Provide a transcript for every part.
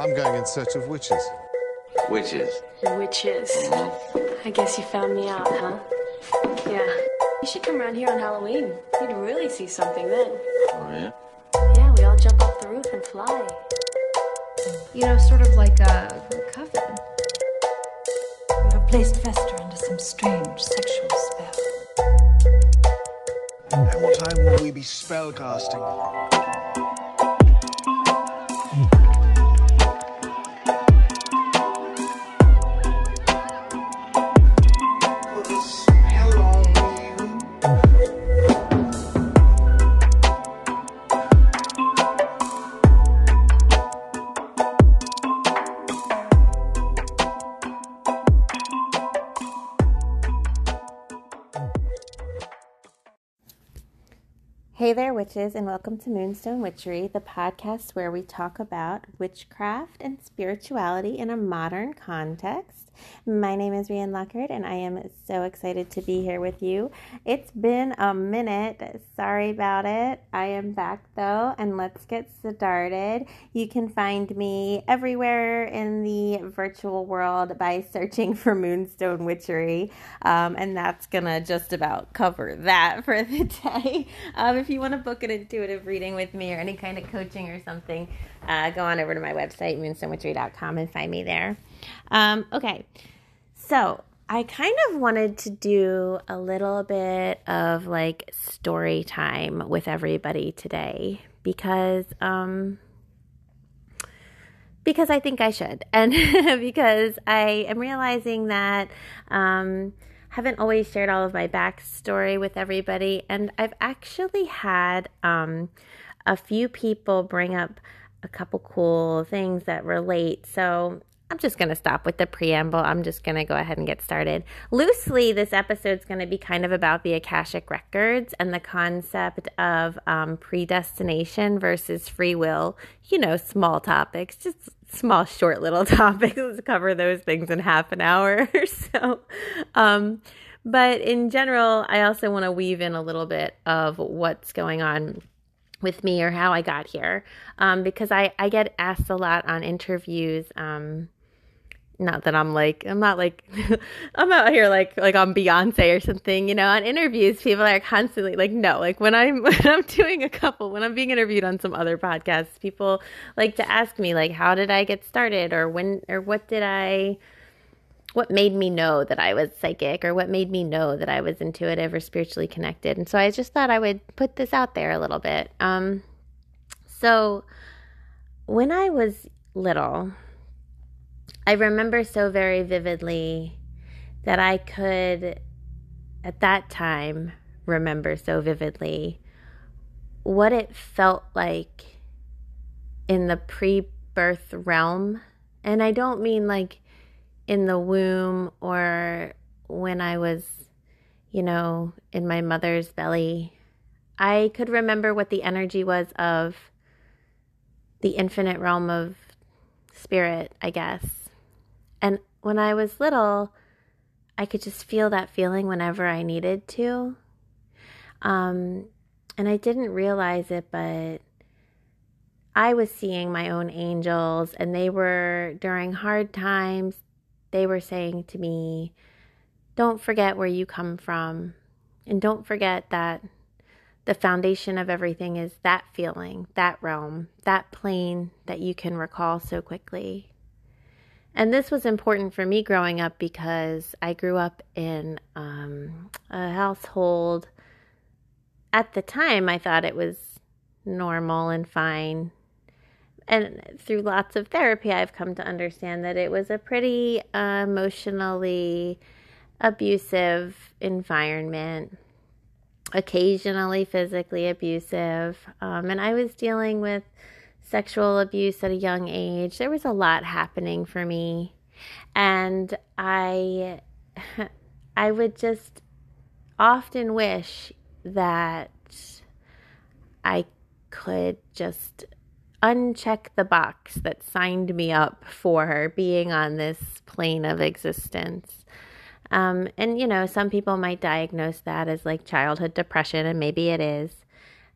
I'm going in search of witches. Witches. Witches. Mm-hmm. I guess you found me out, huh? Yeah. You should come around here on Halloween. You'd really see something then. Oh, yeah? Yeah, we all jump off the roof and fly. You know, sort of like a coven. You have placed Fester under some strange sexual spell. At what time will we be spellcasting? Witches, and welcome to Moonstone Witchery, the podcast where we talk about witchcraft and spirituality in a modern context. My name is Rian Luckard, and I am so excited to be here with you. It's been a minute. Sorry about it. I am back though, and let's get started. You can find me everywhere in the virtual world by searching for Moonstone Witchery, um, and that's gonna just about cover that for the day. Um, if you want to book an intuitive reading with me or any kind of coaching or something, uh, go on over to my website, moonstonewitchery.com, and find me there. Um, okay, so I kind of wanted to do a little bit of like story time with everybody today because um, because I think I should, and because I am realizing that um, haven't always shared all of my backstory with everybody, and I've actually had um, a few people bring up a couple cool things that relate. So I'm just going to stop with the preamble. I'm just going to go ahead and get started. Loosely, this episode's going to be kind of about the Akashic Records and the concept of um, predestination versus free will. You know, small topics, just small, short little topics. Let's cover those things in half an hour or so. Um, but in general, I also want to weave in a little bit of what's going on with me or how I got here um, because I, I get asked a lot on interviews. Um, not that I'm like I'm not like I'm out here like like on Beyonce or something, you know. On interviews, people are constantly like, no, like when I'm when I'm doing a couple, when I'm being interviewed on some other podcasts, people like to ask me like, how did I get started, or when, or what did I, what made me know that I was psychic, or what made me know that I was intuitive or spiritually connected. And so I just thought I would put this out there a little bit. Um, so when I was little. I remember so very vividly that I could, at that time, remember so vividly what it felt like in the pre birth realm. And I don't mean like in the womb or when I was, you know, in my mother's belly. I could remember what the energy was of the infinite realm of spirit, I guess. And when I was little, I could just feel that feeling whenever I needed to. Um, and I didn't realize it, but I was seeing my own angels, and they were, during hard times, they were saying to me, Don't forget where you come from. And don't forget that the foundation of everything is that feeling, that realm, that plane that you can recall so quickly. And this was important for me growing up because I grew up in um, a household. At the time, I thought it was normal and fine. And through lots of therapy, I've come to understand that it was a pretty uh, emotionally abusive environment, occasionally physically abusive. Um, and I was dealing with sexual abuse at a young age. There was a lot happening for me. And I I would just often wish that I could just uncheck the box that signed me up for being on this plane of existence. Um, and, you know, some people might diagnose that as like childhood depression, and maybe it is.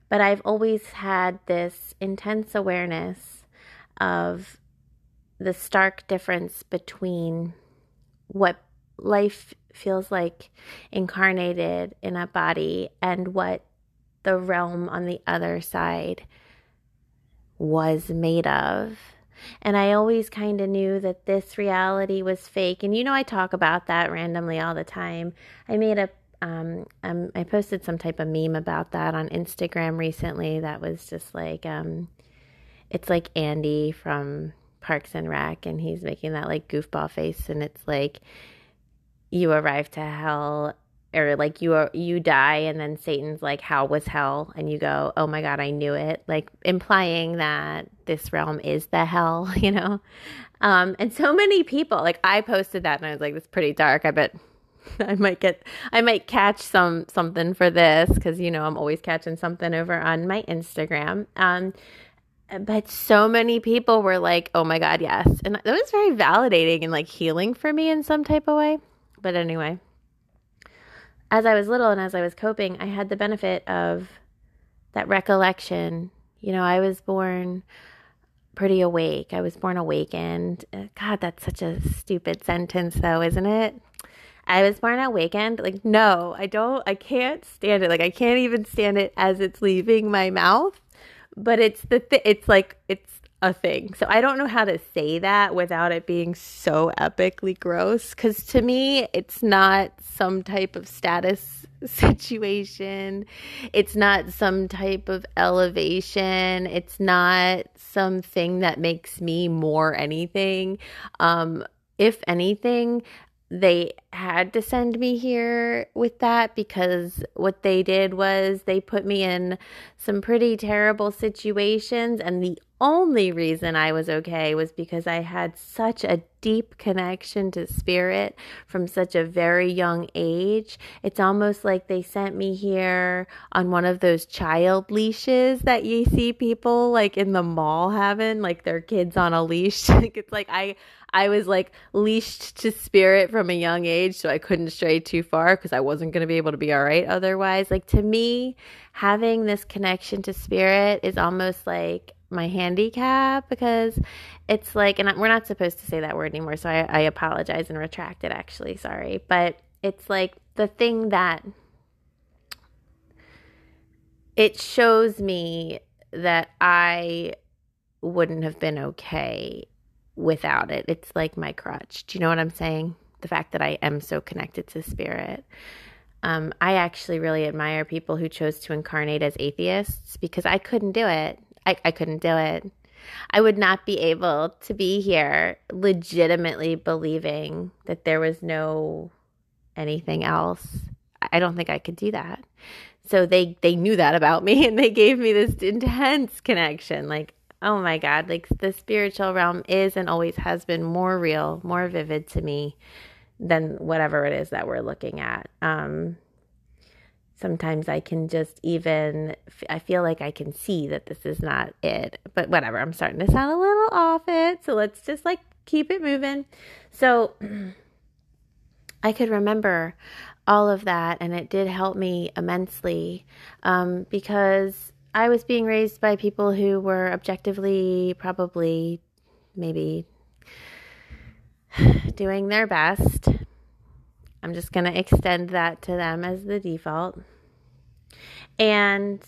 But I've always had this intense awareness of the stark difference between what life feels like incarnated in a body and what the realm on the other side was made of. And I always kind of knew that this reality was fake. And you know, I talk about that randomly all the time. I made a um, um, I posted some type of meme about that on Instagram recently. That was just like, um, it's like Andy from Parks and Rec, and he's making that like goofball face, and it's like, you arrive to hell or like you are you die and then satan's like how was hell? And you go oh my god i knew it. Like implying that this realm is the hell you know? Um and so many people like i posted that and i was like it's pretty dark. I bet i might get i might catch some something for this because you know i'm always catching something over on my instagram. Um but so many people were like oh my god yes. And that was very validating and like healing for me in some type of way. But anyway as I was little and as I was coping, I had the benefit of that recollection. You know, I was born pretty awake. I was born awakened. Uh, God, that's such a stupid sentence, though, isn't it? I was born awakened. Like, no, I don't, I can't stand it. Like, I can't even stand it as it's leaving my mouth. But it's the, th- it's like, it's a thing. So I don't know how to say that without it being so epically gross. Because to me, it's not some type of status situation. It's not some type of elevation. It's not something that makes me more anything. Um, if anything, they had to send me here with that because what they did was they put me in some pretty terrible situations and the only reason I was okay was because I had such a deep connection to spirit from such a very young age. It's almost like they sent me here on one of those child leashes that you see people like in the mall having, like their kids on a leash. it's like I I was like leashed to spirit from a young age, so I couldn't stray too far because I wasn't going to be able to be all right otherwise. Like to me, having this connection to spirit is almost like my handicap because it's like, and we're not supposed to say that word anymore, so I, I apologize and retract it actually, sorry. But it's like the thing that it shows me that I wouldn't have been okay without it. It's like my crutch. Do you know what I'm saying? The fact that I am so connected to spirit. Um, I actually really admire people who chose to incarnate as atheists because I couldn't do it. I, I couldn't do it. I would not be able to be here legitimately believing that there was no anything else. I don't think I could do that. So they they knew that about me and they gave me this intense connection. Like, oh my god, like the spiritual realm is and always has been more real, more vivid to me than whatever it is that we're looking at. Um sometimes I can just even, I feel like I can see that this is not it. But whatever, I'm starting to sound a little off it. So let's just like keep it moving. So I could remember all of that, and it did help me immensely um, because I was being raised by people who were objectively probably maybe doing their best. I'm just going to extend that to them as the default. And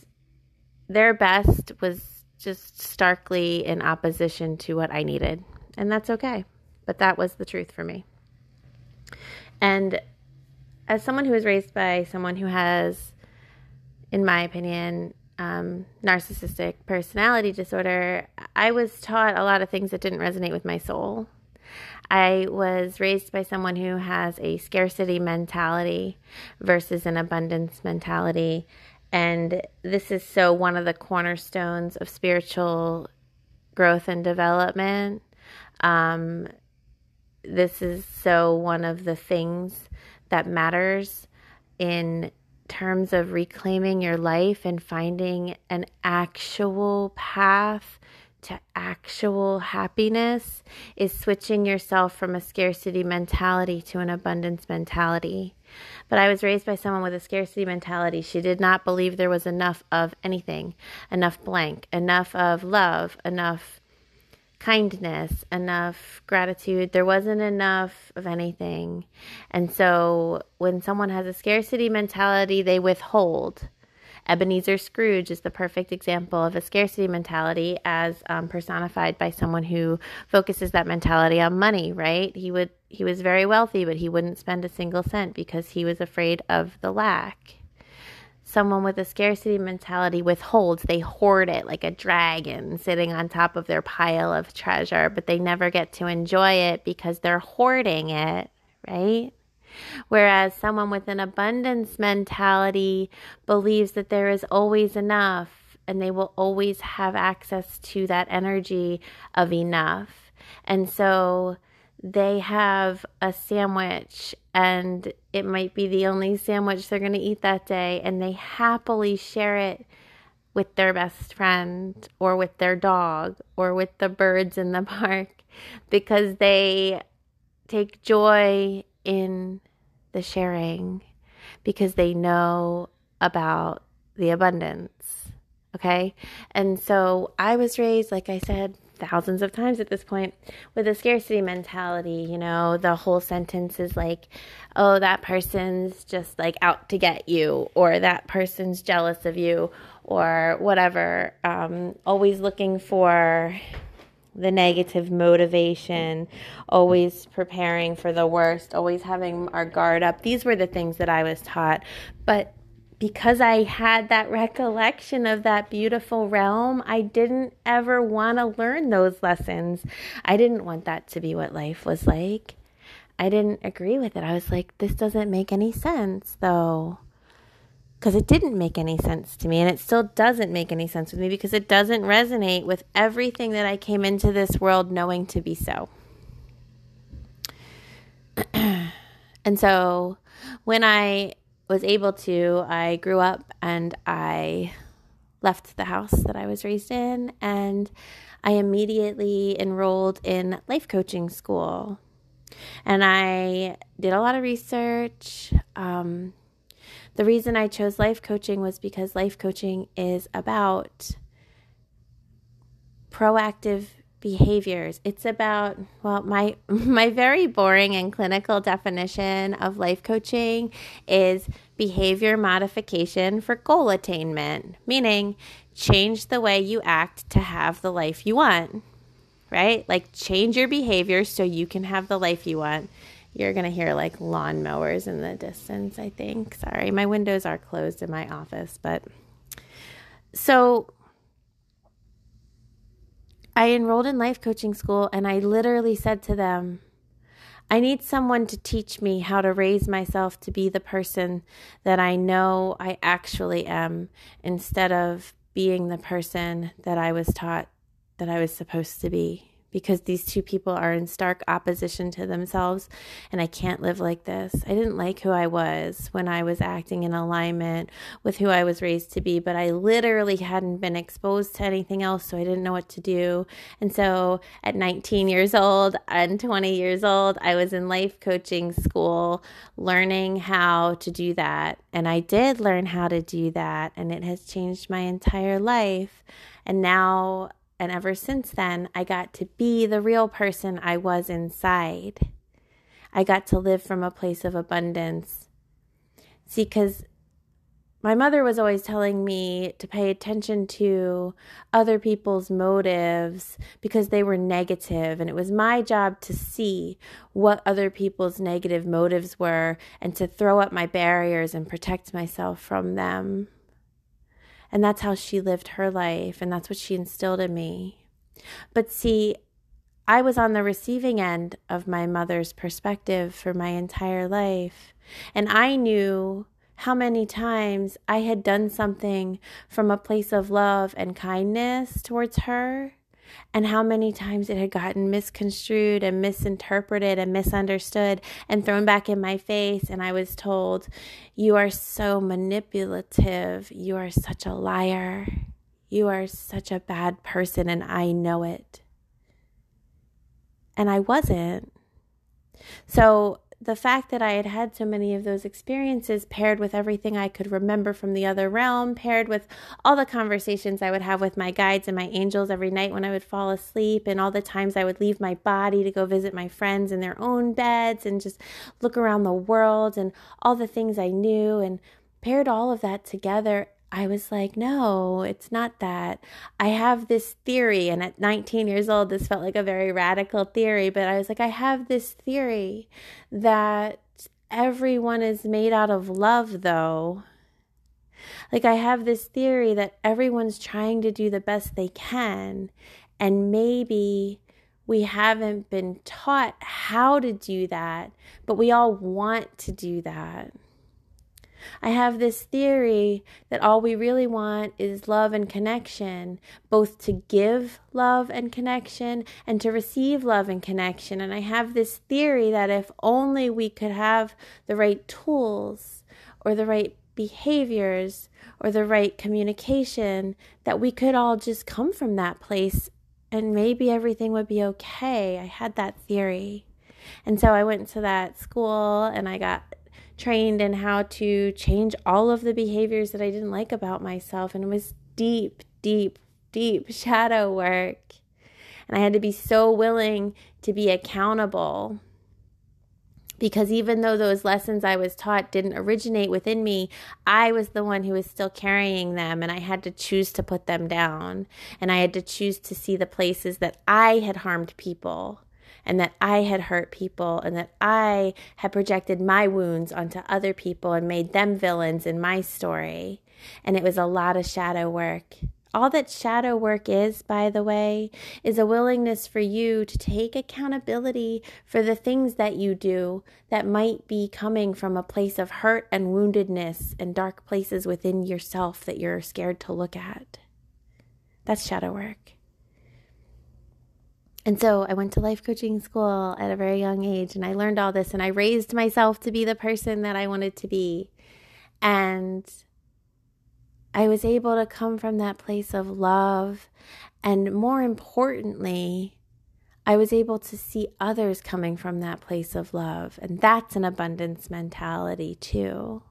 their best was just starkly in opposition to what I needed. And that's okay. But that was the truth for me. And as someone who was raised by someone who has, in my opinion, um, narcissistic personality disorder, I was taught a lot of things that didn't resonate with my soul. I was raised by someone who has a scarcity mentality versus an abundance mentality. And this is so one of the cornerstones of spiritual growth and development. Um, this is so one of the things that matters in terms of reclaiming your life and finding an actual path to actual happiness is switching yourself from a scarcity mentality to an abundance mentality. But I was raised by someone with a scarcity mentality. She did not believe there was enough of anything, enough blank, enough of love, enough kindness, enough gratitude. There wasn't enough of anything. And so when someone has a scarcity mentality, they withhold. Ebenezer Scrooge is the perfect example of a scarcity mentality as um, personified by someone who focuses that mentality on money, right? He would he was very wealthy, but he wouldn't spend a single cent because he was afraid of the lack. Someone with a scarcity mentality withholds, they hoard it like a dragon sitting on top of their pile of treasure, but they never get to enjoy it because they're hoarding it, right? Whereas someone with an abundance mentality believes that there is always enough and they will always have access to that energy of enough. And so they have a sandwich and it might be the only sandwich they're going to eat that day and they happily share it with their best friend or with their dog or with the birds in the park because they take joy in the sharing because they know about the abundance. Okay. And so I was raised, like I said, thousands of times at this point with a scarcity mentality. You know, the whole sentence is like, oh, that person's just like out to get you, or that person's jealous of you, or whatever. Um, always looking for the negative motivation, always preparing for the worst, always having our guard up. These were the things that I was taught. But because I had that recollection of that beautiful realm, I didn't ever want to learn those lessons. I didn't want that to be what life was like. I didn't agree with it. I was like, this doesn't make any sense, though because it didn't make any sense to me and it still doesn't make any sense with me because it doesn't resonate with everything that I came into this world knowing to be so. and so when I was able to, I grew up and I left the house that I was raised in and I immediately enrolled in life coaching school. And I did a lot of research. Um, the reason I chose life coaching was because life coaching is about proactive behaviors. It's about well, my my very boring and clinical definition of life coaching is behavior modification for goal attainment, meaning change the way you act to have the life you want. Right? Like change your behavior so you can have the life you want. You're going to hear like lawnmowers in the distance, I think. Sorry, my windows are closed in my office, but so I enrolled in life coaching school and I literally said to them, I need someone to teach me how to raise myself to be the person that I know I actually am instead of being the person that I was taught that I was supposed to be because these two people are in stark opposition to themselves and I can't live like this. I didn't like who I was when I was acting in alignment with who I was raised to be, but I literally hadn't been exposed to anything else, so I didn't know what to do. And so at 19 years old and 20 years old, I was in life coaching school learning how to do that. And I did learn how to do that, and it has changed my entire life. And now and ever since then, I got to be the real person I was inside. I got to live from a place of abundance. See, because my mother was always telling me to pay attention to other people's motives because they were negative, and it was my job to see what other people's negative motives were and to throw up my barriers and protect myself from them. And that's how she lived her life. And that's what she instilled in me. But see, I was on the receiving end of my mother's perspective for my entire life. And I knew how many times I had done something from a place of love and kindness towards her and how many times it had gotten misconstrued and misinterpreted and misunderstood and thrown back in my face. And I was told, You are so manipulative. You are such a liar. You are such a bad person, and I know it. And I wasn't. So the fact that I had had so many of those experiences paired with everything I could remember from the other realm, paired with all the conversations I would have with my guides and my angels every night when I would fall asleep, and all the times I would leave my body to go visit my friends in their own beds and just look around the world and all the things I knew, and paired all of that together. I was like, no, it's not that. I have this theory. And at 19 years old, this felt like a very radical theory, but I was like, I have this theory that everyone is made out of love, though. Like, I have this theory that everyone's trying to do the best they can. And maybe we haven't been taught how to do that, but we all want to do that. I have this theory that all we really want is love and connection, both to give love and connection and to receive love and connection. And I have this theory that if only we could have the right tools or the right behaviors or the right communication, that we could all just come from that place and maybe everything would be okay. I had that theory. And so I went to that school and I got trained in how to change all of the behaviors that I didn't like about myself. And it was deep, deep, deep shadow work. And I had to be so willing to be accountable. Because even though those lessons I was taught didn't originate within me, I was the one who was still carrying them, and I had to choose to put them down. And I had to choose to see the places that I had harmed people and that I had hurt people and that I had projected my wounds onto other people and made them villains in my story. And it was a lot of shadow work. All that shadow work is, by the way, is a willingness for you to take accountability for the things that you do that might be coming from a place of hurt and woundedness and dark places within yourself that you're scared to look at. That's shadow work. And so I went to life coaching school at a very young age and I learned all this and I raised myself to be the person that I wanted to be. And I was able to come from that place of love. And more importantly, I was able to see others coming from that place of love. And that's an abundance mentality, too.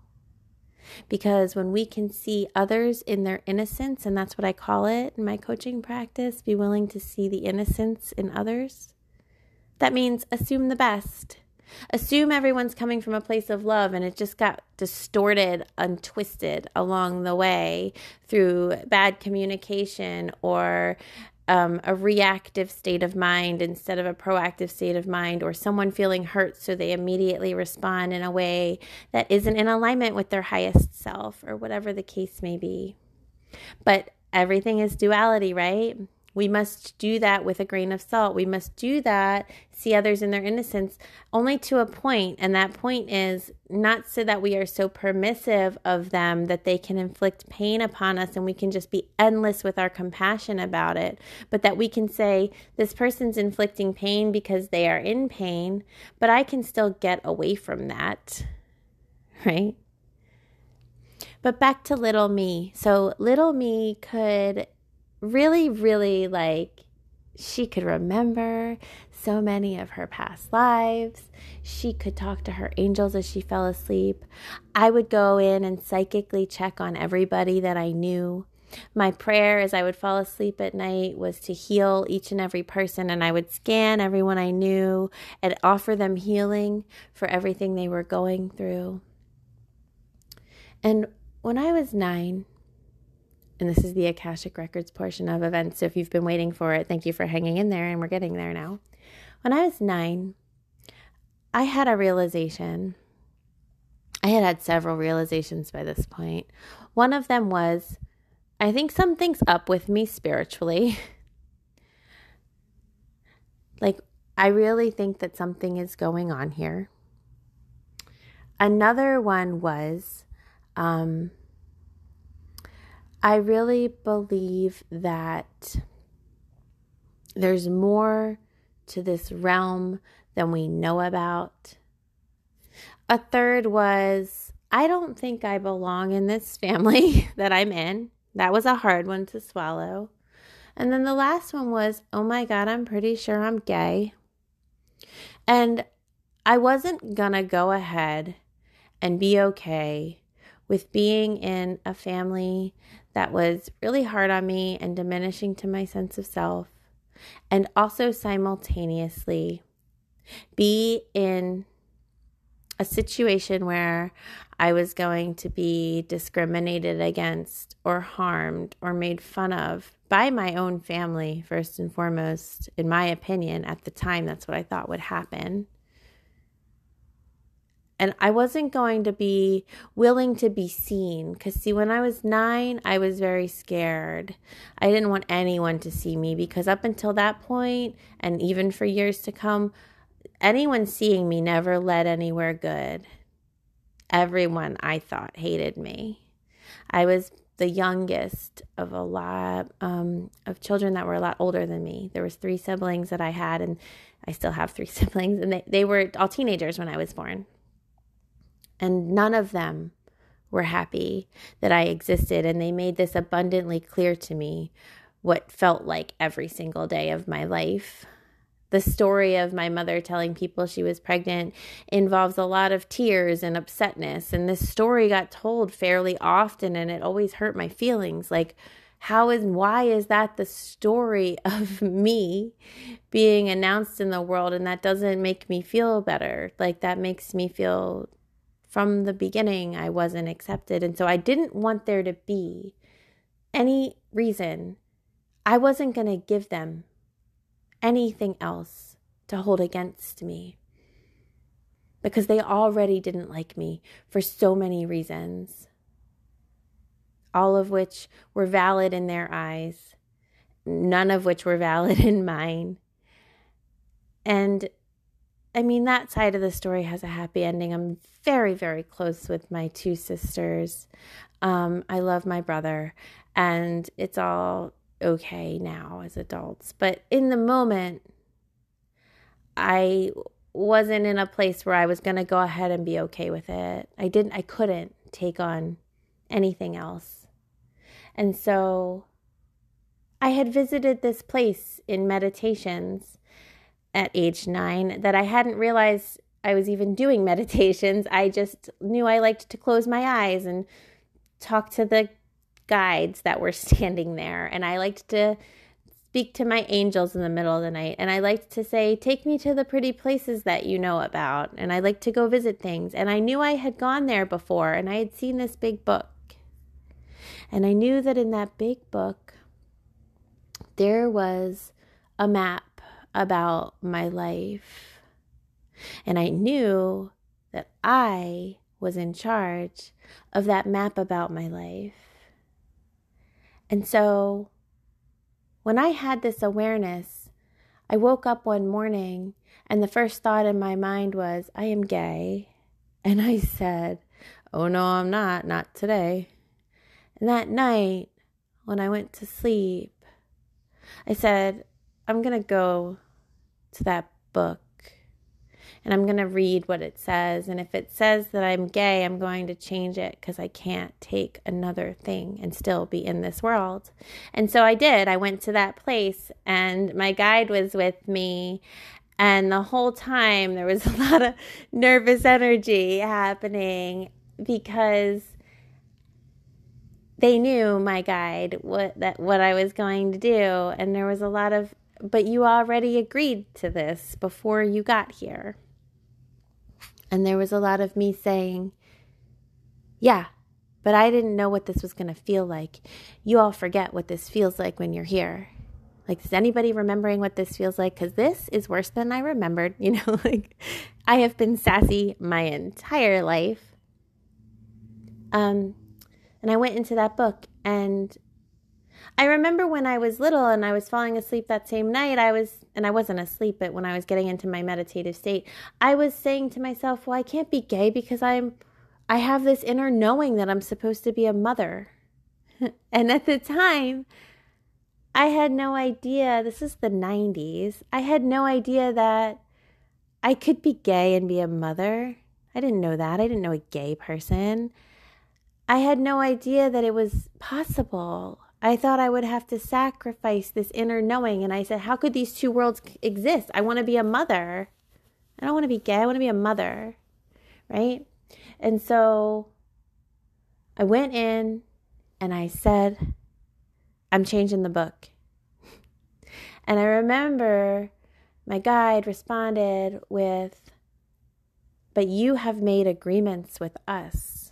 Because when we can see others in their innocence, and that's what I call it in my coaching practice, be willing to see the innocence in others, that means assume the best. Assume everyone's coming from a place of love and it just got distorted and twisted along the way through bad communication or um, a reactive state of mind instead of a proactive state of mind, or someone feeling hurt, so they immediately respond in a way that isn't in alignment with their highest self, or whatever the case may be. But everything is duality, right? We must do that with a grain of salt. We must do that, see others in their innocence, only to a point, And that point is not so that we are so permissive of them that they can inflict pain upon us and we can just be endless with our compassion about it, but that we can say, this person's inflicting pain because they are in pain, but I can still get away from that, right? But back to little me. So, little me could really, really like she could remember so many of her past lives. She could talk to her angels as she fell asleep. I would go in and psychically check on everybody that I knew. My prayer as I would fall asleep at night was to heal each and every person, and I would scan everyone I knew and offer them healing for everything they were going through. And when I was nine, and this is the Akashic Records portion of events. So if you've been waiting for it, thank you for hanging in there, and we're getting there now. When I was nine, I had a realization. I had had several realizations by this point. One of them was I think something's up with me spiritually. like, I really think that something is going on here. Another one was, um, I really believe that there's more to this realm than we know about. A third was, I don't think I belong in this family that I'm in. That was a hard one to swallow. And then the last one was, oh my God, I'm pretty sure I'm gay. And I wasn't gonna go ahead and be okay with being in a family that was really hard on me and diminishing to my sense of self, and also simultaneously be in a situation where I was going to be discriminated against or harmed or made fun of by my own family, first and foremost, in my opinion, at the time, that's what I thought would happen. And I wasn't going to be willing to be seen. Because, see, when I was nine, I was very scared. I didn't want anyone to see me because, up until that point, and even for years to come, anyone seeing me never led anywhere good. Everyone, I thought, hated me. I was the youngest of a lot um, of children that were a lot older than me. There was three siblings that I had, and I still have three siblings, and they, they were all teenagers when I was born. And none of them were happy that I existed, and they made this abundantly clear to me what felt like every single day of my life the story of my mother telling people she was pregnant involves a lot of tears and upsetness. And this story got told fairly often, and it always hurt my feelings. Like, how is why is that the story of me being announced in the world and that doesn't make me feel better like that makes me feel from the beginning I wasn't accepted and so I didn't want there to be any reason I wasn't going to give them anything else to hold against me because they already didn't like me for so many reasons, all of which were valid in their eyes, none of which were valid in mine. And I mean, that side of the story has a happy ending. I'm very, very close with my two sisters. Um, I love my brother, and it's all okay now as adults. But in the moment, I wasn't in a place where I was going to go ahead and be okay with it. I didn't, I couldn't take on anything else. And so I had visited this place in meditations at age nine that I hadn't realized I was even doing meditations. I just knew I liked to close my eyes and talk to the guides that were standing there. And I liked to speak to my angels in the middle of the night. And I liked to say, Take me to the pretty places that you know about. And I like to go visit things. And I knew I had gone there before and I had seen this big book. And I knew that in that big book, there was a map about my life. And I knew that I was in charge of that map about my life. And so when I had this awareness, I woke up one morning and the first thought in my mind was, I am gay. And I said, Oh, no, I'm not, not today. And that night, when I went to sleep, I said, I'm going to go to that book and I'm going to read what it says. And if it says that I'm gay, I'm going to change it because I can't take another thing and still be in this world. And so I did. I went to that place, and my guide was with me. And the whole time, there was a lot of nervous energy happening because they knew my guide what that what I was going to do and there was a lot of but you already agreed to this before you got here and there was a lot of me saying, Yeah, but I didn't know what this was going to feel like. You all forget what this feels like when you're here. Like, is anybody remembering what this feels like? Because this is worse than I remembered. You know, like I have been sassy my entire life. Um, and I went into that book and I remember when I was little and I was falling asleep that same night, I was, and I wasn't asleep, but when I was getting into my meditative state, I was saying to myself, well, I can't be gay because I'm, I have this inner knowing that I'm supposed to be a mother. and at the time, I had no idea, this is the 90s, I had no idea that I could be gay and be a mother. I didn't know that. I didn't know a gay person. I had no idea that it was possible. I thought I would have to sacrifice this inner knowing. And I said, How could these two worlds exist? I want to be a mother. I don't want to be gay. I want to be a mother, right? And so I went in and I said, I'm changing the book. And I remember my guide responded with, But you have made agreements with us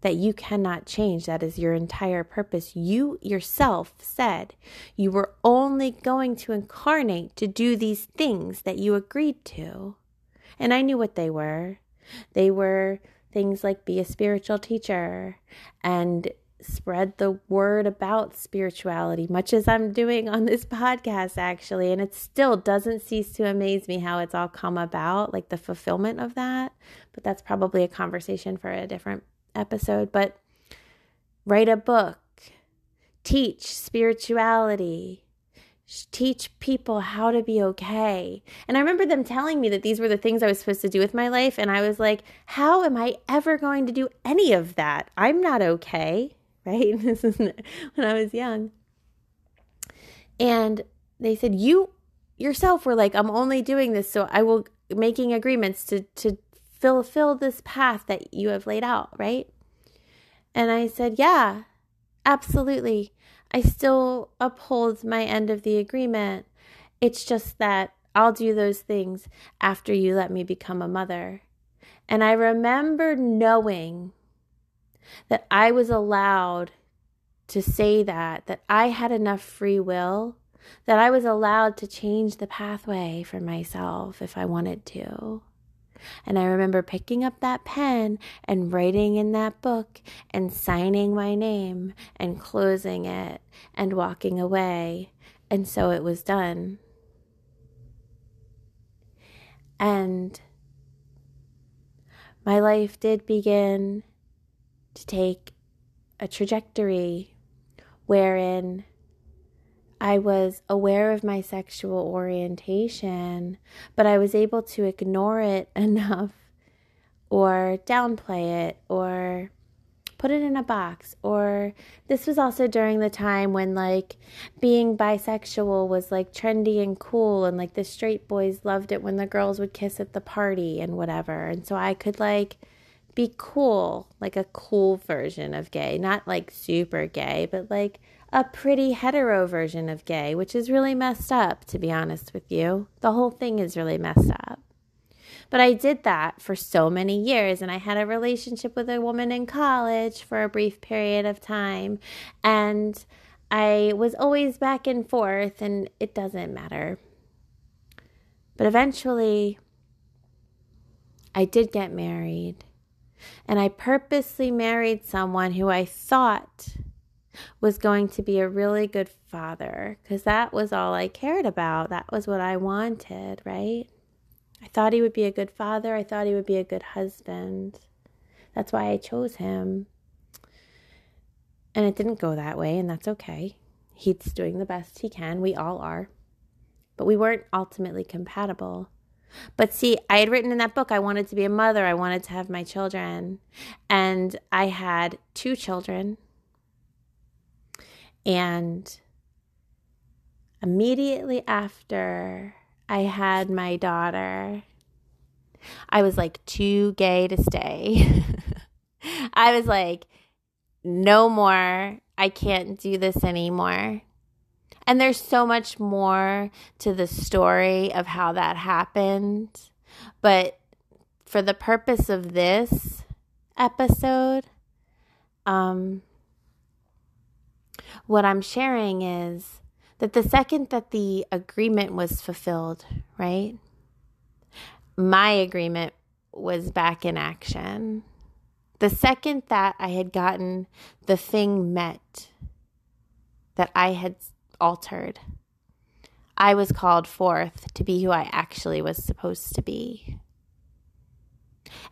that you cannot change. That is your entire purpose. You yourself said you were only going to incarnate to do these things that you agreed to. And I knew what they were. They were things like be a spiritual teacher and spread the word about spirituality, much as I'm doing on this podcast, actually. And it still doesn't cease to amaze me how it's all come about, like the fulfillment of that. But that's probably a conversation for a different episode. But write a book, teach spirituality, teach people how to be okay. And I remember them telling me that these were the things I was supposed to do with my life. And I was like, how am I ever going to do any of that? I'm not okay, right? This is when I was young. And they said, you yourself were like, I'm only doing this so I will making agreements to, to fulfill this path that you have laid out, right? And I said, yeah, absolutely. I still uphold my end of the agreement. It's just that I'll do those things after you let me become a mother. And I remember knowing that I was allowed to say that, that I had enough free will, that I was allowed to change the pathway for myself if I wanted to. And I remember picking up that pen and writing in that book and signing my name and closing it and walking away. And so it was done. And my life did begin to take a trajectory wherein I was aware of my sexual orientation, but I was able to ignore it enough or downplay it or put it in a box. Or this was also during the time when like being bisexual was like trendy and cool, and like the straight boys loved it when the girls would kiss at the party and whatever. And so I could like be cool, like a cool version of gay, not like super gay, but like a pretty hetero version of gay, which is really messed up, to be honest with you. The whole thing is really messed up. But I did that for so many years, and I had a relationship with a woman in college for a brief period of time, and I was always back and forth, and it doesn't matter. But eventually, I did get married, and I purposely married someone who I thought was going to be a really good father because that was all I cared about. That was what I wanted, right? I thought he would be a good father. I thought he would be a good husband. That's why I chose him. And it didn't go that way, and that's okay. He's doing the best he can. We all are. But we weren't ultimately compatible. But see, I had written in that book I wanted to be a mother, I wanted to have my children. And I had two children and immediately after I had my daughter, I was like too gay to stay. I was like, no more. I can't do this anymore. And there's so much more to the story of how that happened. But for the purpose of this episode, um, what I'm sharing is that the second that the agreement was fulfilled, right? My agreement was back in action. The second that I had gotten the thing met that I had altered, I was called forth to be who I actually was supposed to be.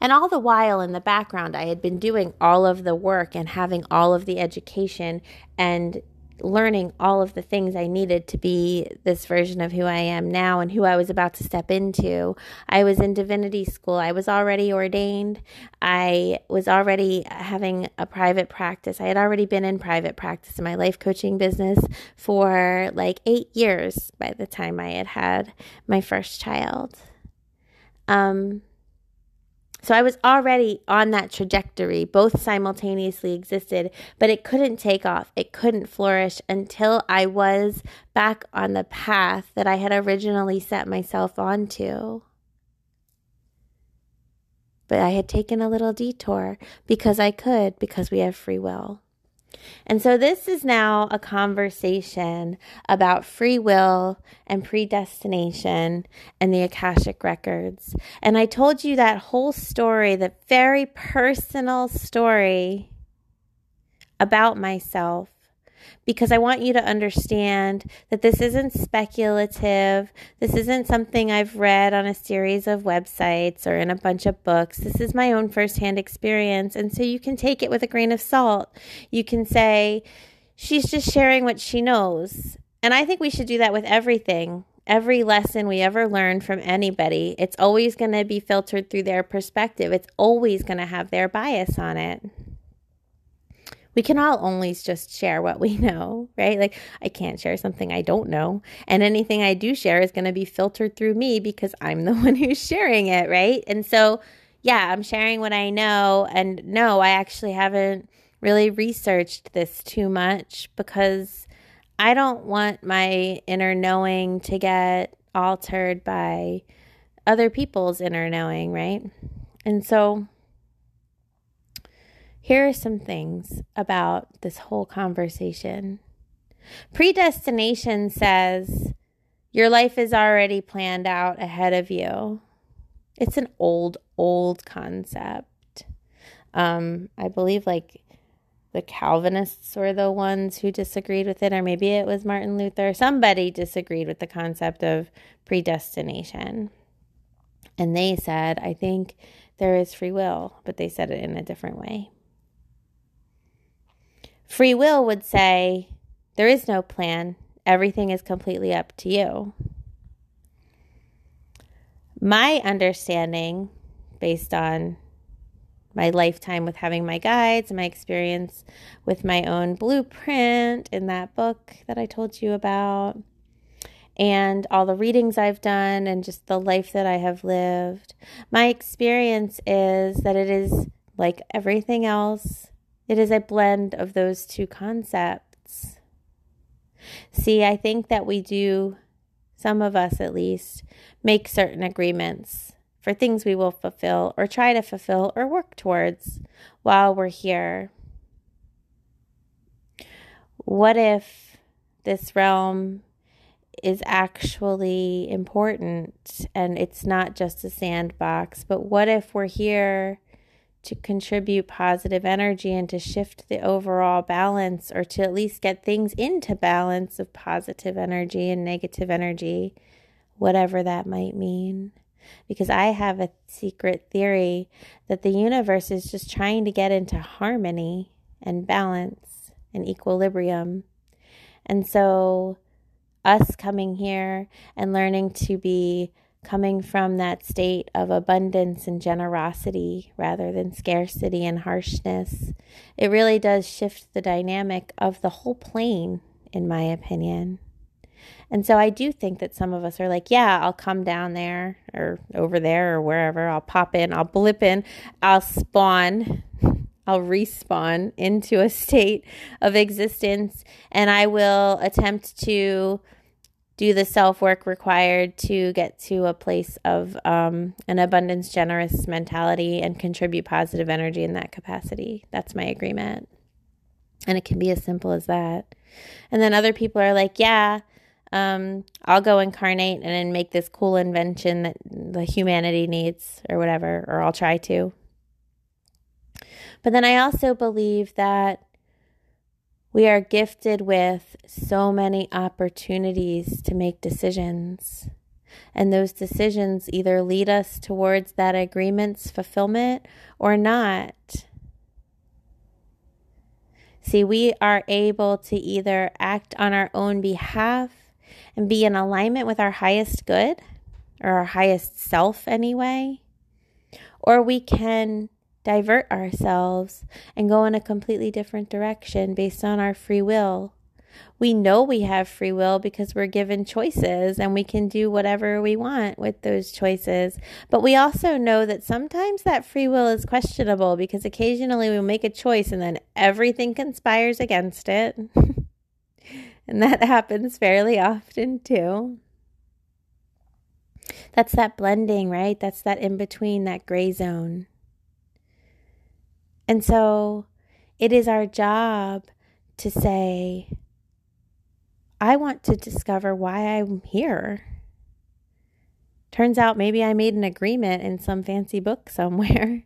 And all the while in the background, I had been doing all of the work and having all of the education and learning all of the things I needed to be this version of who I am now and who I was about to step into. I was in divinity school. I was already ordained. I was already having a private practice. I had already been in private practice in my life coaching business for like eight years by the time I had had my first child. Um, so I was already on that trajectory. Both simultaneously existed, but it couldn't take off. It couldn't flourish until I was back on the path that I had originally set myself onto. But I had taken a little detour because I could, because we have free will. And so this is now a conversation about free will and predestination and the Akashic records. And I told you that whole story, that very personal story about myself because I want you to understand that this isn't speculative. This isn't something I've read on a series of websites or in a bunch of books. This is my own firsthand experience. And so you can take it with a grain of salt. You can say, she's just sharing what she knows. And I think we should do that with everything. Every lesson we ever learn from anybody, it's always going to be filtered through their perspective. It's always going to have their bias on it we can all only just share what we know, right? Like, I can't share something I don't know. And anything I do share is going to be filtered through me because I'm the one who's sharing it, right? And so, yeah, I'm sharing what I know. And no, I actually haven't really researched this too much because I don't want my inner knowing to get altered by other people's inner knowing, right? And so, here are some things about this whole conversation. Predestination says your life is already planned out ahead of you. It's an old, old concept. Um, I believe like the Calvinists were the ones who disagreed with it, or maybe it was Martin Luther. Somebody disagreed with the concept of predestination. And they said, I think there is free will, but they said it in a different way. Free will would say there is no plan, everything is completely up to you. My understanding, based on my lifetime with having my guides, my experience with my own blueprint in that book that I told you about, and all the readings I've done, and just the life that I have lived, my experience is that it is like everything else it is a blend of those two concepts. See, I think that we do, some of us at least, make certain agreements for things we will fulfill or try to fulfill or work towards while we're here. What if this realm is actually important and it's not just a sandbox, but what if we're here to contribute positive energy and to shift the overall balance or to at least get things into balance of positive energy and negative energy, whatever that might mean. Because I have a secret theory that the universe is just trying to get into harmony and balance and equilibrium. And so, us coming here and learning to be coming from that state of abundance and generosity rather than scarcity and harshness. It really does shift the dynamic of the whole plane, in my opinion. And so I do think that some of us are like, yeah, I'll come down there or over there or wherever. I'll pop in, I'll blip in, I'll spawn, I'll respawn into a state of existence, and I will attempt to do the self work required to get to a place of um, an abundance generous mentality and contribute positive energy in that capacity. That's my agreement. And it can be as simple as that. And then other people are like, yeah, um, I'll go incarnate and then make this cool invention that the humanity needs or whatever, or I'll try to. But then I also believe that we are gifted with so many opportunities to make decisions. And those decisions either lead us towards that agreement's fulfillment or not. See, we are able to either act on our own behalf and be in alignment with our highest good or our highest self, anyway, or we can divert ourselves and go in a completely different direction based on our free will. We know we have free will because we're given choices and we can do whatever we want with those choices. But we also know that sometimes that free will is questionable because occasionally we make a choice and then everything conspires against it. and that happens fairly often too. That's that blending, right? That's that in between, that gray zone. And so it is our job to say, I want to discover why I'm here. Turns out maybe I made an agreement in some fancy book somewhere.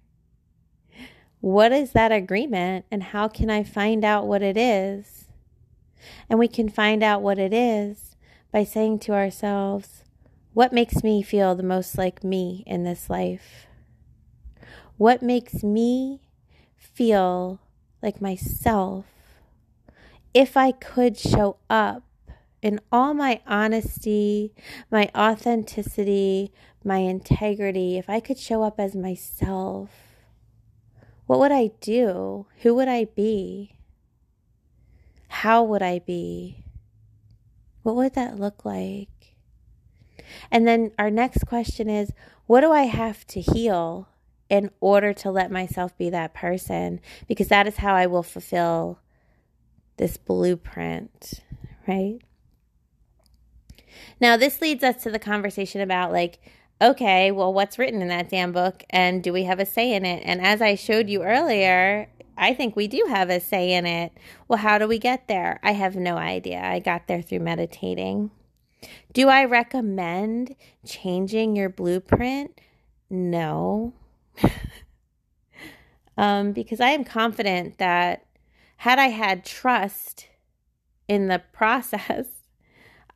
what is that agreement and how can I find out what it is? And we can find out what it is by saying to ourselves, what makes me feel the most like me in this life? What makes me feel like myself if I could show up in all my honesty, my authenticity, my integrity, if I could show up as myself, what would I do? Who would I be? How would I be? What would that look like? And then our next question is what do I have to heal in order to let myself be that person? Because that is how I will fulfill this blueprint, right? Now, this leads us to the conversation about like, okay, well, what's written in that damn book and do we have a say in it? And as I showed you earlier, I think we do have a say in it. Well, how do we get there? I have no idea. I got there through meditating. Do I recommend changing your blueprint? No. Um, because I am confident that had I had trust in the process,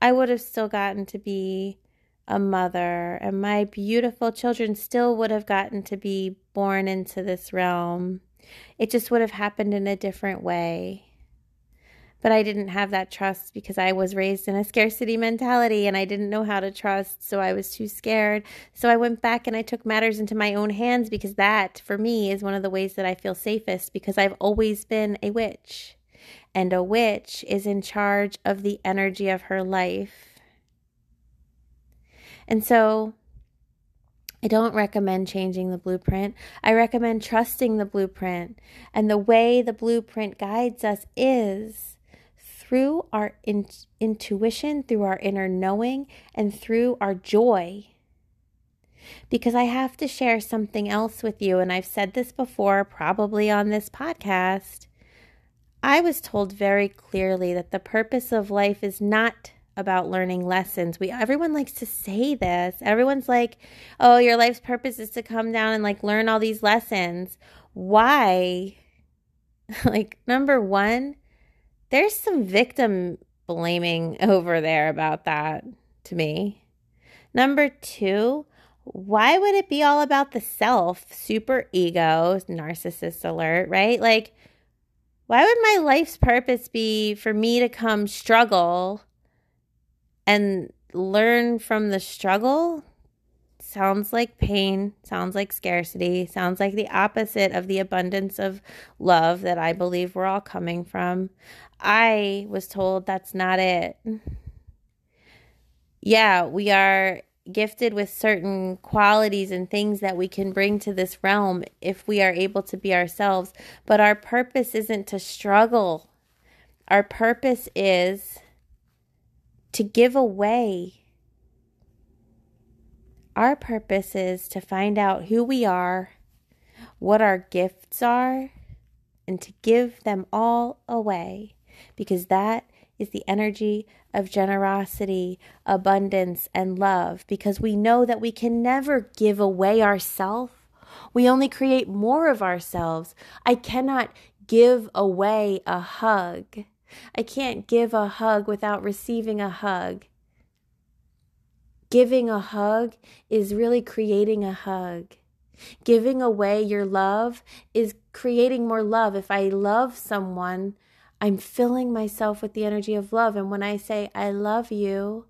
I would have still gotten to be a mother, and my beautiful children still would have gotten to be born into this realm. It just would have happened in a different way. But I didn't have that trust because I was raised in a scarcity mentality and I didn't know how to trust. So I was too scared. So I went back and I took matters into my own hands because that, for me, is one of the ways that I feel safest because I've always been a witch. And a witch is in charge of the energy of her life. And so I don't recommend changing the blueprint. I recommend trusting the blueprint. And the way the blueprint guides us is through our in- intuition, through our inner knowing, and through our joy. Because I have to share something else with you, and I've said this before, probably on this podcast. I was told very clearly that the purpose of life is not about learning lessons. We everyone likes to say this. Everyone's like, "Oh, your life's purpose is to come down and like learn all these lessons." Why? like number 1, there's some victim blaming over there about that to me. Number two, why would it be all about the self, super ego, narcissist alert, right? Like, why would my life's purpose be for me to come struggle and learn from the struggle? Sounds like pain, sounds like scarcity, sounds like the opposite of the abundance of love that I believe we're all coming from. I was told that's not it. Yeah, we are gifted with certain qualities and things that we can bring to this realm if we are able to be ourselves, but our purpose isn't to struggle. Our purpose is to give away our purpose is to find out who we are, what our gifts are, and to give them all away because that is the energy of generosity, abundance, and love because we know that we can never give away ourselves. We only create more of ourselves. I cannot give away a hug. I can't give a hug without receiving a hug giving a hug is really creating a hug. Giving away your love is creating more love. If I love someone, I'm filling myself with the energy of love. And when I say, I love you,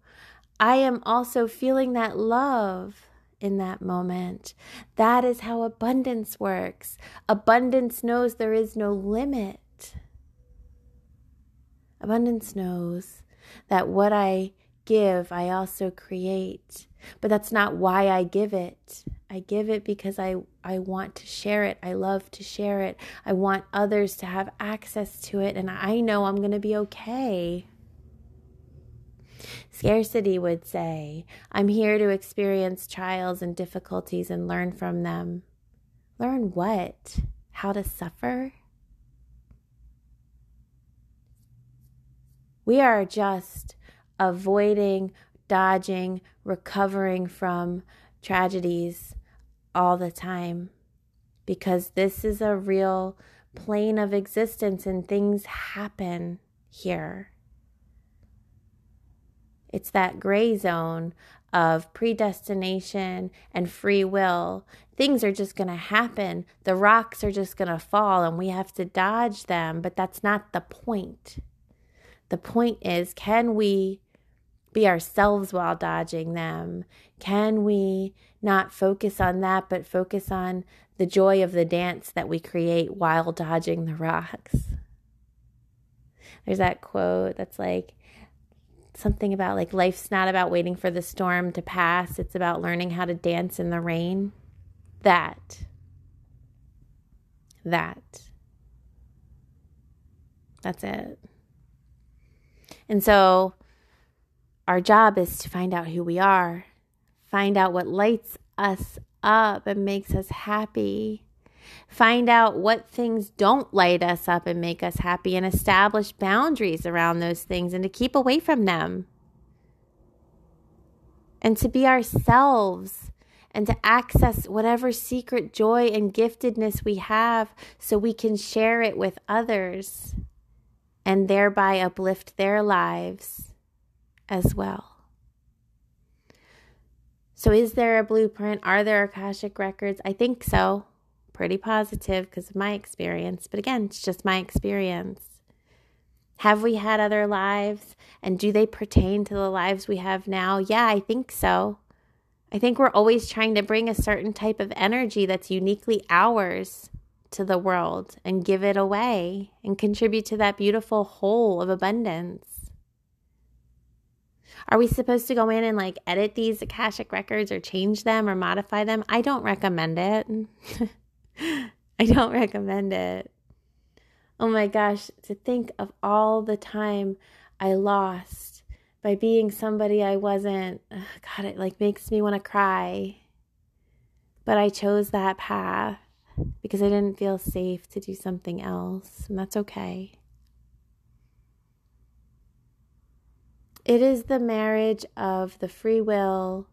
I am also feeling that love in that moment. That is how abundance works. Abundance knows there is no limit. Abundance knows that what I give, I also create. But that's not why I give it. I give it because I, I want to share it. I love to share it. I want others to have access to it, and I know I'm going to be okay. Scarcity would say, I'm here to experience trials and difficulties and learn from them. Learn what? How to suffer? We are just avoiding, dodging, recovering from tragedies all the time because this is a real plane of existence and things happen here. It's that gray zone of predestination and free will. Things are just going to happen. The rocks are just going to fall and we have to dodge them, but that's not the point. The point is can we be ourselves while dodging them? Can we not focus on that, but focus on the joy of the dance that we create while dodging the rocks? There's that quote that's like, something about like life's not about waiting for the storm to pass, it's about learning how to dance in the rain. That. That. That's it. And so our job is to find out who we are, find out what lights us up and makes us happy. Find out what things don't light us up and make us happy and establish boundaries around those things and to keep away from them. And to be ourselves and to access whatever secret joy and giftedness we have so we can share it with others and thereby uplift their lives as well. So, is there a blueprint? Are there Akashic records? I think so. Pretty positive because of my experience. But again, it's just my experience. Have we had other lives? And do they pertain to the lives we have now? Yeah, I think so. I think we're always trying to bring a certain type of energy that's uniquely ours to the world and give it away and contribute to that beautiful whole of abundance. Are we supposed to go in and like edit these Akashic records or change them or modify them? I don't recommend it. I don't recommend it. Oh my gosh, to think of all the time I lost by being somebody I wasn't. God, it like makes me want to cry. But I chose that path because I didn't feel safe to do something else, and that's okay. It is the marriage of the free will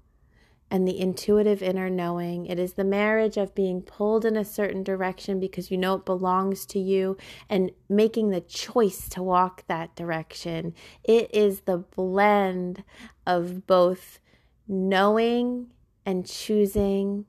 and the intuitive inner knowing. It is the marriage of being pulled in a certain direction because you know it belongs to you and making the choice to walk that direction. It is the blend of both knowing and choosing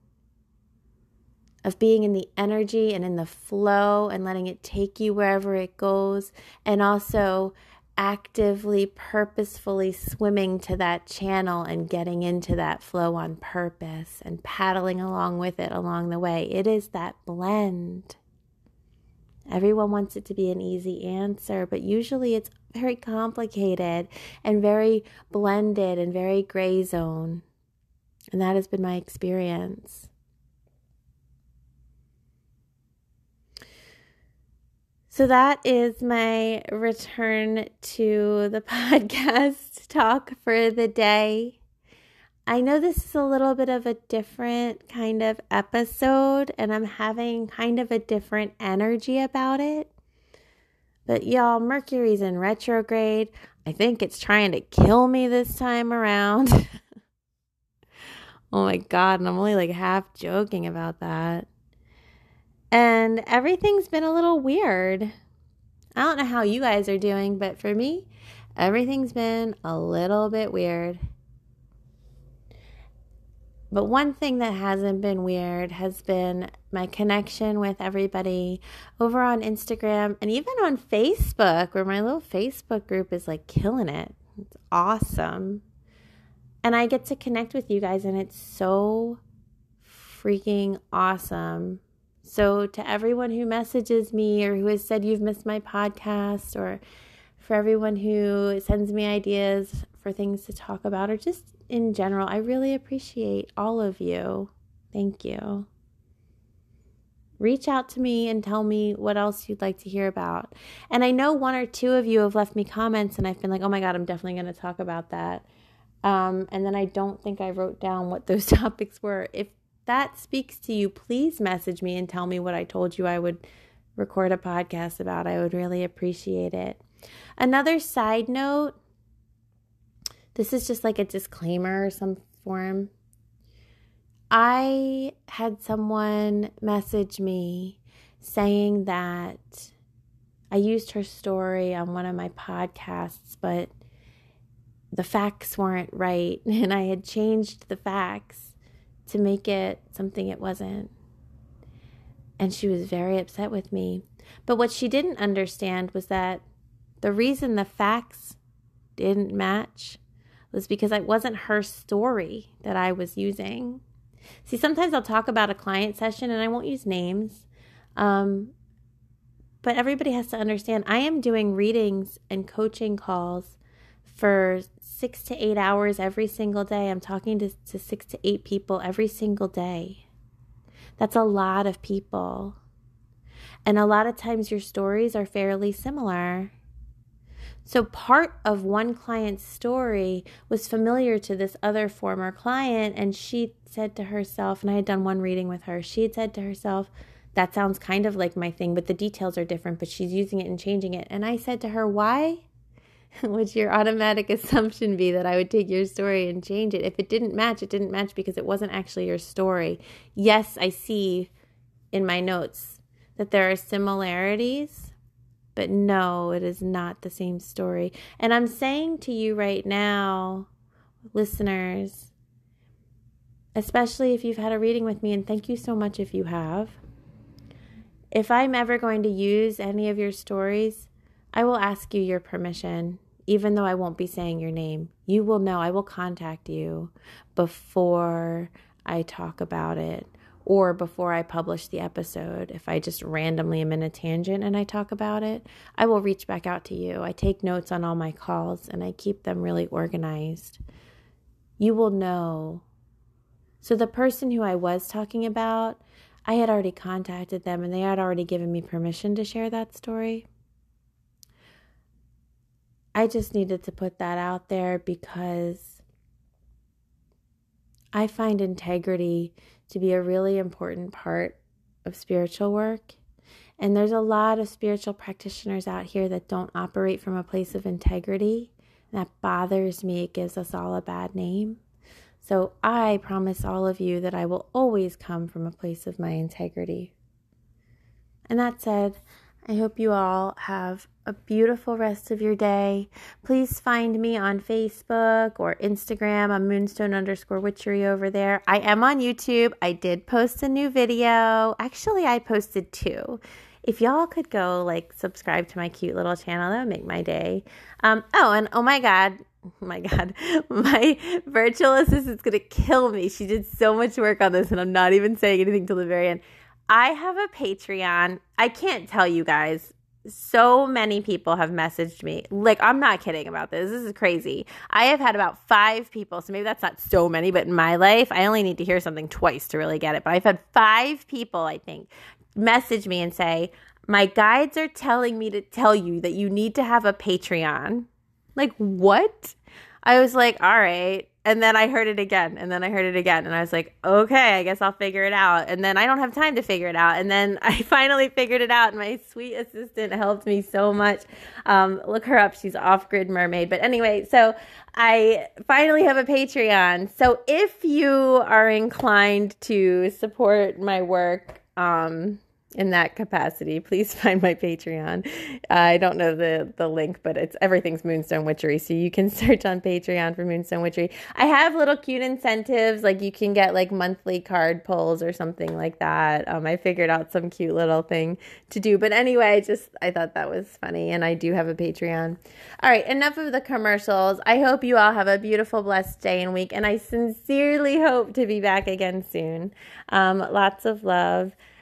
of being in the energy and in the flow and letting it take you wherever it goes, and also actively, purposefully swimming to that channel and getting into that flow on purpose and paddling along with it along the way. It is that blend. Everyone wants it to be an easy answer, but usually it's very complicated and very blended and very gray zone. And that has been my experience. So that is my return to the podcast talk for the day. I know this is a little bit of a different kind of episode, and I'm having kind of a different energy about it. But y'all, Mercury's in retrograde. I think it's trying to kill me this time around. oh my God, and I'm only like half joking about that. And everything's been a little weird. I don't know how you guys are doing, but for me, everything's been a little bit weird. But one thing that hasn't been weird has been my connection with everybody over on Instagram and even on Facebook, where my little Facebook group is like killing it. It's awesome. And I get to connect with you guys, and it's so freaking awesome. So, to everyone who messages me or who has said you've missed my podcast or for everyone who sends me ideas for things to talk about or just in general. I really appreciate all of you. Thank you. Reach out to me and tell me what else you'd like to hear about. And I know one or two of you have left me comments, and I've been like, oh my God, I'm definitely going to talk about that. Um, and then I don't think I wrote down what those topics were. If that speaks to you, please message me and tell me what I told you I would record a podcast about. I would really appreciate it. Another side note this is just like a disclaimer or some form. I had someone message me saying that I used her story on one of my podcasts, but the facts weren't right, and I had changed the facts to make it something it wasn't. And she was very upset with me. But what she didn't understand was that the reason the facts didn't match was because it wasn't her story that I was using. See, sometimes I'll talk about a client session and I won't use names. Um, but everybody has to understand I am doing readings and coaching calls for six to eight hours every single day. I'm talking to, to six to eight people every single day. That's a lot of people. And a lot of times your stories are fairly similar. So, part of one client's story was familiar to this other former client, and she said to herself, and I had done one reading with her, she had said to herself, That sounds kind of like my thing, but the details are different, but she's using it and changing it. And I said to her, Why would your automatic assumption be that I would take your story and change it? If it didn't match, it didn't match because it wasn't actually your story. Yes, I see in my notes that there are similarities but no, it is not the same story. And I'm saying to you right now, listeners, especially if you've had a reading with me, and thank you so much if you have. If I'm ever going to use any of your stories, I will ask you your permission, even though I won't be saying your name. You will know, I will contact you before I talk about it or before I publish the episode, if I just randomly am in a tangent and I talk about it, I will reach back out to you. I take notes on all my calls and I keep them really organized. You will know. So, the person who I was talking about, I had already contacted them and they had already given me permission to share that story. I just needed to put that out there because I find integrity to be a really important part of spiritual work. And there's a lot of spiritual practitioners out here that don't operate from a place of integrity. And that bothers me. It gives us all a bad name. So I promise all of you that I will always come from a place of my integrity. And that said, I hope you all have a beautiful rest of your day. Please find me on Facebook or Instagram. I'm moonstone underscore witchery over there. I am on YouTube. I did post a new video. Actually, I posted two. If y'all could go like subscribe to my cute little channel, that would make my day. Um, oh, and oh my God, oh my God, my virtual assistant's gonna kill me. She did so much work on this, and I'm not even saying anything till the very end. I have a Patreon. I can't tell you guys. So many people have messaged me. Like, I'm not kidding about this. This is crazy. I have had about five people. So maybe that's not so many, but in my life, I only need to hear something twice to really get it. But I've had five people, I think, message me and say, My guides are telling me to tell you that you need to have a Patreon. Like, what? I was like, All right and then I heard it again, and then I heard it again, and I was like, okay, I guess I'll figure it out. And then I don't have time to figure it out. And then I finally figured it out, and my sweet assistant helped me so much. Um, look her up; she's off grid mermaid. But anyway, so I finally have a Patreon. So if you are inclined to support my work, um, in that capacity, please find my Patreon. Uh, I don't know the the link, but it's everything's Moonstone Witchery, so you can search on Patreon for Moonstone Witchery. I have little cute incentives, like you can get like monthly card pulls or something like that. Um, I figured out some cute little thing to do, but anyway, just I thought that was funny, and I do have a Patreon. All right, enough of the commercials. I hope you all have a beautiful, blessed day and week, and I sincerely hope to be back again soon. Um, lots of love